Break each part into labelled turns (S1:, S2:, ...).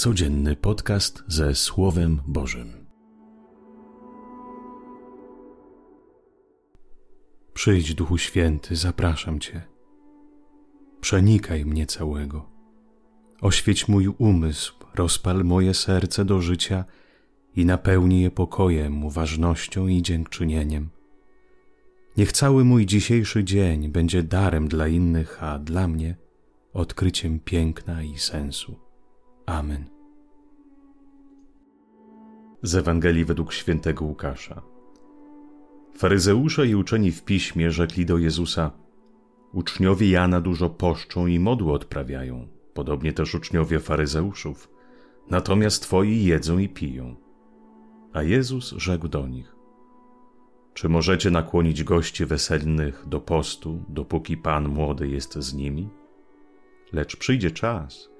S1: Codzienny podcast ze Słowem Bożym. Przyjdź, Duchu Święty, zapraszam Cię. Przenikaj mnie całego. Oświeć mój umysł, rozpal moje serce do życia i napełnij je pokojem, uważnością i dziękczynieniem. Niech cały mój dzisiejszy dzień będzie darem dla innych, a dla mnie odkryciem piękna i sensu. Amen. Z Ewangelii według świętego Łukasza. Faryzeusze i uczeni w piśmie rzekli do Jezusa: Uczniowie Jana dużo poszczą i modły odprawiają, podobnie też uczniowie faryzeuszów, natomiast twoi jedzą i piją. A Jezus rzekł do nich: Czy możecie nakłonić gości weselnych do postu, dopóki Pan młody jest z nimi? Lecz przyjdzie czas,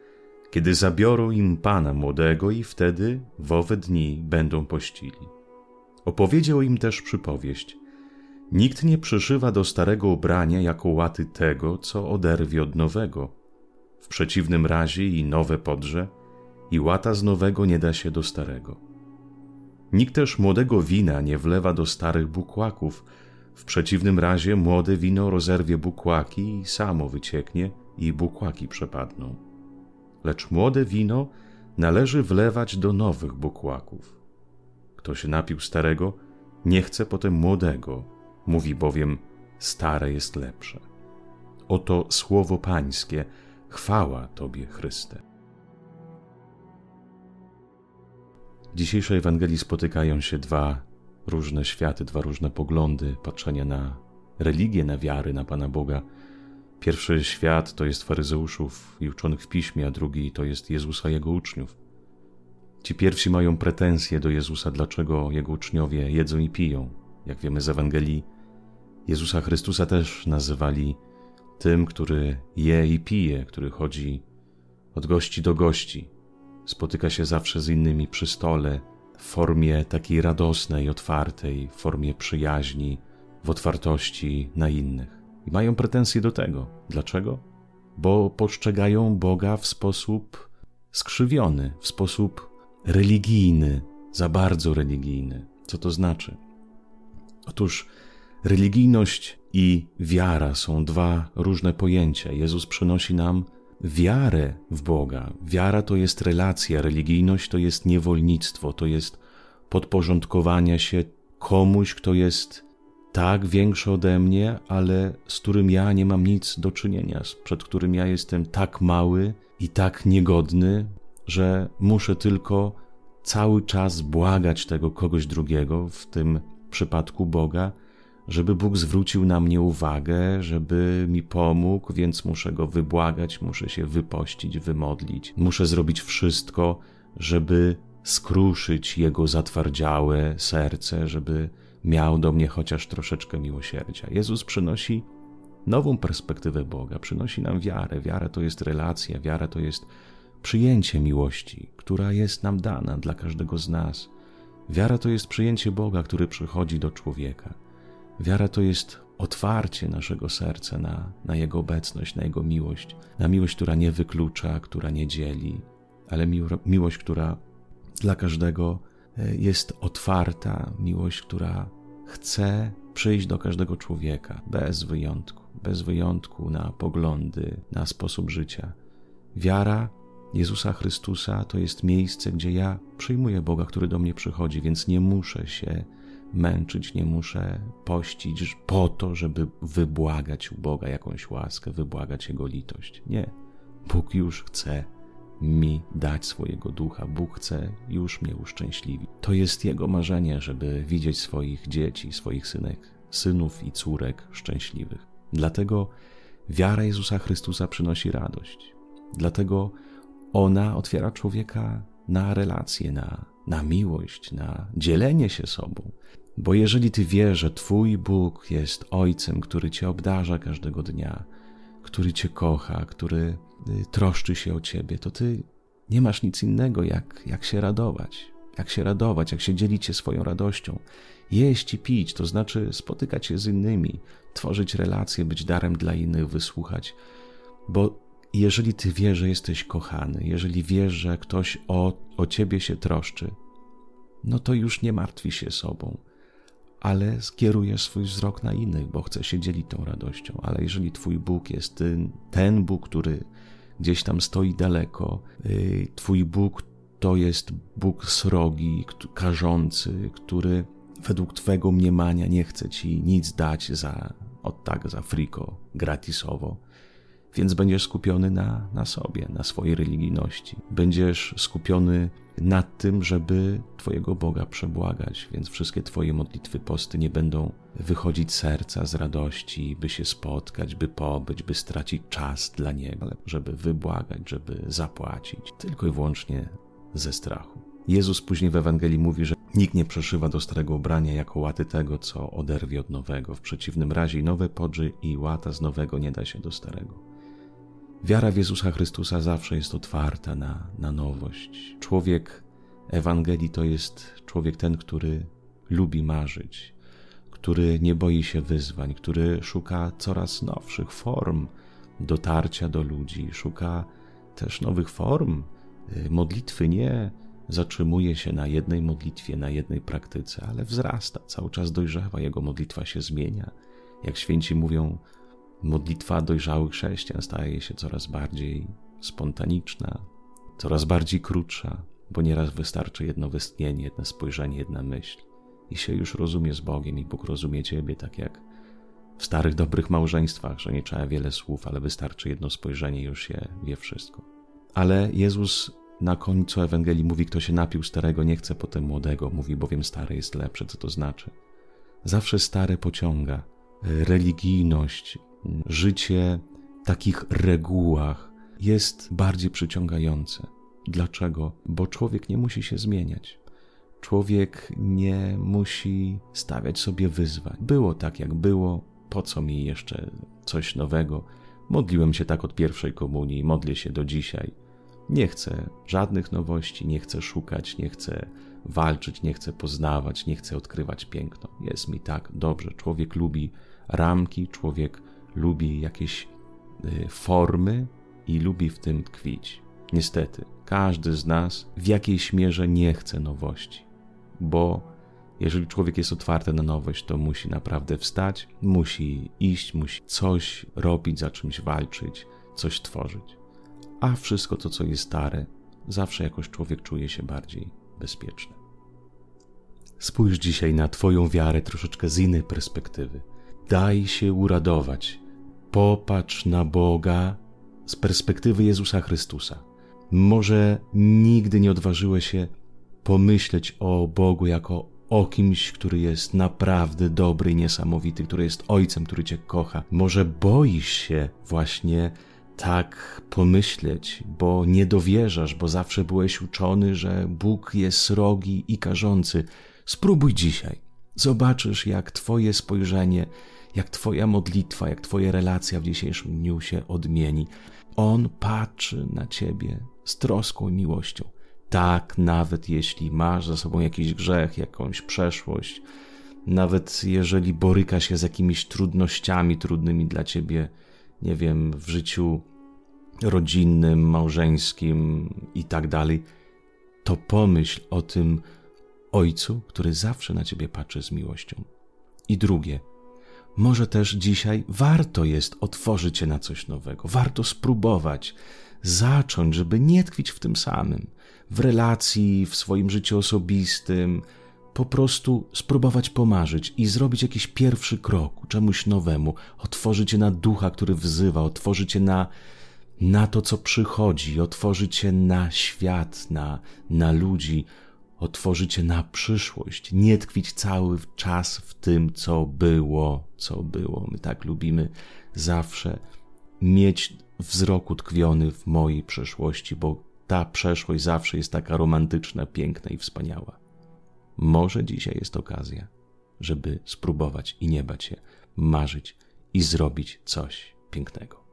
S1: kiedy zabiorą im Pana młodego i wtedy w owe dni będą pościli. Opowiedział im też przypowieść. Nikt nie przyszywa do starego ubrania jako łaty tego, co oderwie od nowego. W przeciwnym razie i nowe podrze, i łata z nowego nie da się do starego. Nikt też młodego wina nie wlewa do starych bukłaków, w przeciwnym razie młode wino rozerwie bukłaki i samo wycieknie i bukłaki przepadną. Lecz młode wino należy wlewać do nowych bukłaków. Kto się napił starego, nie chce potem młodego, mówi bowiem: Stare jest lepsze. Oto słowo Pańskie, chwała Tobie, Chryste. W dzisiejszej Ewangelii spotykają się dwa różne światy, dwa różne poglądy patrzenia na religię, na wiary, na Pana Boga. Pierwszy świat to jest faryzeuszów i uczonych w piśmie, a drugi to jest Jezusa i jego uczniów. Ci pierwsi mają pretensje do Jezusa, dlaczego jego uczniowie jedzą i piją. Jak wiemy z Ewangelii, Jezusa Chrystusa też nazywali tym, który je i pije, który chodzi od gości do gości, spotyka się zawsze z innymi przy stole, w formie takiej radosnej, otwartej, w formie przyjaźni, w otwartości na innych. Mają pretensje do tego. Dlaczego? Bo postrzegają Boga w sposób skrzywiony, w sposób religijny, za bardzo religijny. Co to znaczy? Otóż religijność i wiara są dwa różne pojęcia. Jezus przynosi nam wiarę w Boga. Wiara to jest relacja, religijność to jest niewolnictwo, to jest podporządkowanie się komuś, kto jest tak większy ode mnie, ale z którym ja nie mam nic do czynienia, przed którym ja jestem tak mały i tak niegodny, że muszę tylko cały czas błagać tego kogoś drugiego, w tym przypadku Boga, żeby Bóg zwrócił na mnie uwagę, żeby mi pomógł, więc muszę go wybłagać, muszę się wypościć, wymodlić, muszę zrobić wszystko, żeby skruszyć jego zatwardziałe serce, żeby miał do mnie chociaż troszeczkę miłosierdzia. Jezus przynosi nową perspektywę Boga, przynosi nam wiarę. Wiara to jest relacja, wiara to jest przyjęcie miłości, która jest nam dana dla każdego z nas. Wiara to jest przyjęcie Boga, który przychodzi do człowieka. Wiara to jest otwarcie naszego serca na, na Jego obecność, na Jego miłość, na miłość, która nie wyklucza, która nie dzieli, ale miłość, która dla każdego jest otwarta, miłość, która chce przyjść do każdego człowieka bez wyjątku, bez wyjątku na poglądy, na sposób życia. Wiara Jezusa Chrystusa to jest miejsce, gdzie ja przyjmuję Boga, który do mnie przychodzi, więc nie muszę się męczyć, nie muszę pościć po to, żeby wybłagać u Boga jakąś łaskę, wybłagać Jego litość. Nie. Bóg już chce mi dać swojego ducha. Bóg chce już mnie uszczęśliwić. To jest Jego marzenie, żeby widzieć swoich dzieci, swoich synek, synów i córek szczęśliwych. Dlatego wiara Jezusa Chrystusa przynosi radość. Dlatego ona otwiera człowieka na relacje, na, na miłość, na dzielenie się sobą. Bo jeżeli ty wiesz, że Twój Bóg jest Ojcem, który Cię obdarza każdego dnia, który Cię kocha, który y, troszczy się o Ciebie, to Ty nie masz nic innego, jak, jak się radować. Jak się radować, jak się dzielić się swoją radością. Jeść i pić, to znaczy spotykać się z innymi, tworzyć relacje, być darem dla innych, wysłuchać. Bo jeżeli ty wiesz, że jesteś kochany, jeżeli wiesz, że ktoś o, o ciebie się troszczy, no to już nie martwi się sobą, ale skierujesz swój wzrok na innych, bo chce się dzielić tą radością. Ale jeżeli twój Bóg jest ten, ten Bóg, który gdzieś tam stoi daleko, y, twój Bóg to jest Bóg srogi, karzący, który według twego mniemania nie chce ci nic dać za, od tak, za friko, gratisowo, więc będziesz skupiony na, na sobie, na swojej religijności. Będziesz skupiony nad tym, żeby Twojego Boga przebłagać, więc wszystkie Twoje modlitwy, posty nie będą wychodzić serca, z radości, by się spotkać, by pobyć, by stracić czas dla Niego, ale żeby wybłagać, żeby zapłacić, tylko i wyłącznie ze strachu. Jezus później w Ewangelii mówi, że nikt nie przeszywa do starego ubrania jako łaty tego, co oderwie od nowego. W przeciwnym razie nowe podży i łata z nowego nie da się do starego. Wiara w Jezusa Chrystusa zawsze jest otwarta na, na nowość. Człowiek Ewangelii to jest człowiek ten, który lubi marzyć, który nie boi się wyzwań, który szuka coraz nowszych form dotarcia do ludzi, szuka też nowych form y, modlitwy. Nie zatrzymuje się na jednej modlitwie, na jednej praktyce, ale wzrasta, cały czas dojrzewa, jego modlitwa się zmienia. Jak święci mówią, modlitwa dojrzałych chrześcijan staje się coraz bardziej spontaniczna, coraz bardziej krótsza, bo nieraz wystarczy jedno westchnienie, jedno spojrzenie, jedna myśl i się już rozumie z Bogiem i Bóg rozumie Ciebie, tak jak w starych, dobrych małżeństwach, że nie trzeba wiele słów, ale wystarczy jedno spojrzenie i już się wie wszystko. Ale Jezus na końcu Ewangelii mówi, kto się napił starego, nie chce potem młodego, mówi bowiem stary jest lepsze. Co to znaczy? Zawsze stare pociąga. Religijność, życie takich regułach jest bardziej przyciągające. Dlaczego? Bo człowiek nie musi się zmieniać. Człowiek nie musi stawiać sobie wyzwań. Było tak, jak było, po co mi jeszcze coś nowego? Modliłem się tak od pierwszej komunii, modlę się do dzisiaj. Nie chcę żadnych nowości, nie chcę szukać, nie chcę walczyć, nie chcę poznawać, nie chcę odkrywać piękno. Jest mi tak dobrze. Człowiek lubi ramki, człowiek lubi jakieś y, formy i lubi w tym tkwić. Niestety, każdy z nas w jakiejś mierze nie chce nowości, bo jeżeli człowiek jest otwarty na nowość, to musi naprawdę wstać, musi iść, musi coś robić, za czymś walczyć, coś tworzyć. A wszystko to, co jest stare, zawsze jakoś człowiek czuje się bardziej bezpieczny. Spójrz dzisiaj na Twoją wiarę troszeczkę z innej perspektywy. Daj się uradować. Popatrz na Boga z perspektywy Jezusa Chrystusa. Może nigdy nie odważyłeś się pomyśleć o Bogu jako o kimś, który jest naprawdę dobry i niesamowity, który jest Ojcem, który Cię kocha. Może boisz się właśnie tak pomyśleć, bo nie dowierzasz, bo zawsze byłeś uczony, że Bóg jest srogi i karzący. Spróbuj dzisiaj. Zobaczysz, jak Twoje spojrzenie jak Twoja modlitwa, jak Twoja relacja w dzisiejszym dniu się odmieni. On patrzy na Ciebie z troską i miłością. Tak, nawet jeśli masz za sobą jakiś grzech, jakąś przeszłość, nawet jeżeli boryka się z jakimiś trudnościami trudnymi dla Ciebie, nie wiem, w życiu rodzinnym, małżeńskim i tak dalej, to pomyśl o tym Ojcu, który zawsze na Ciebie patrzy z miłością. I drugie, może też dzisiaj warto jest otworzyć się na coś nowego, warto spróbować, zacząć, żeby nie tkwić w tym samym, w relacji, w swoim życiu osobistym, po prostu spróbować pomarzyć i zrobić jakiś pierwszy krok czemuś nowemu, otworzyć się na ducha, który wzywa, otworzyć się na, na to, co przychodzi, otworzyć się na świat, na, na ludzi, otworzyć się na przyszłość, nie tkwić cały czas w tym, co było, co było. My tak lubimy zawsze mieć wzrok utkwiony w mojej przeszłości, bo ta przeszłość zawsze jest taka romantyczna, piękna i wspaniała. Może dzisiaj jest okazja, żeby spróbować i nie bać się, marzyć i zrobić coś pięknego.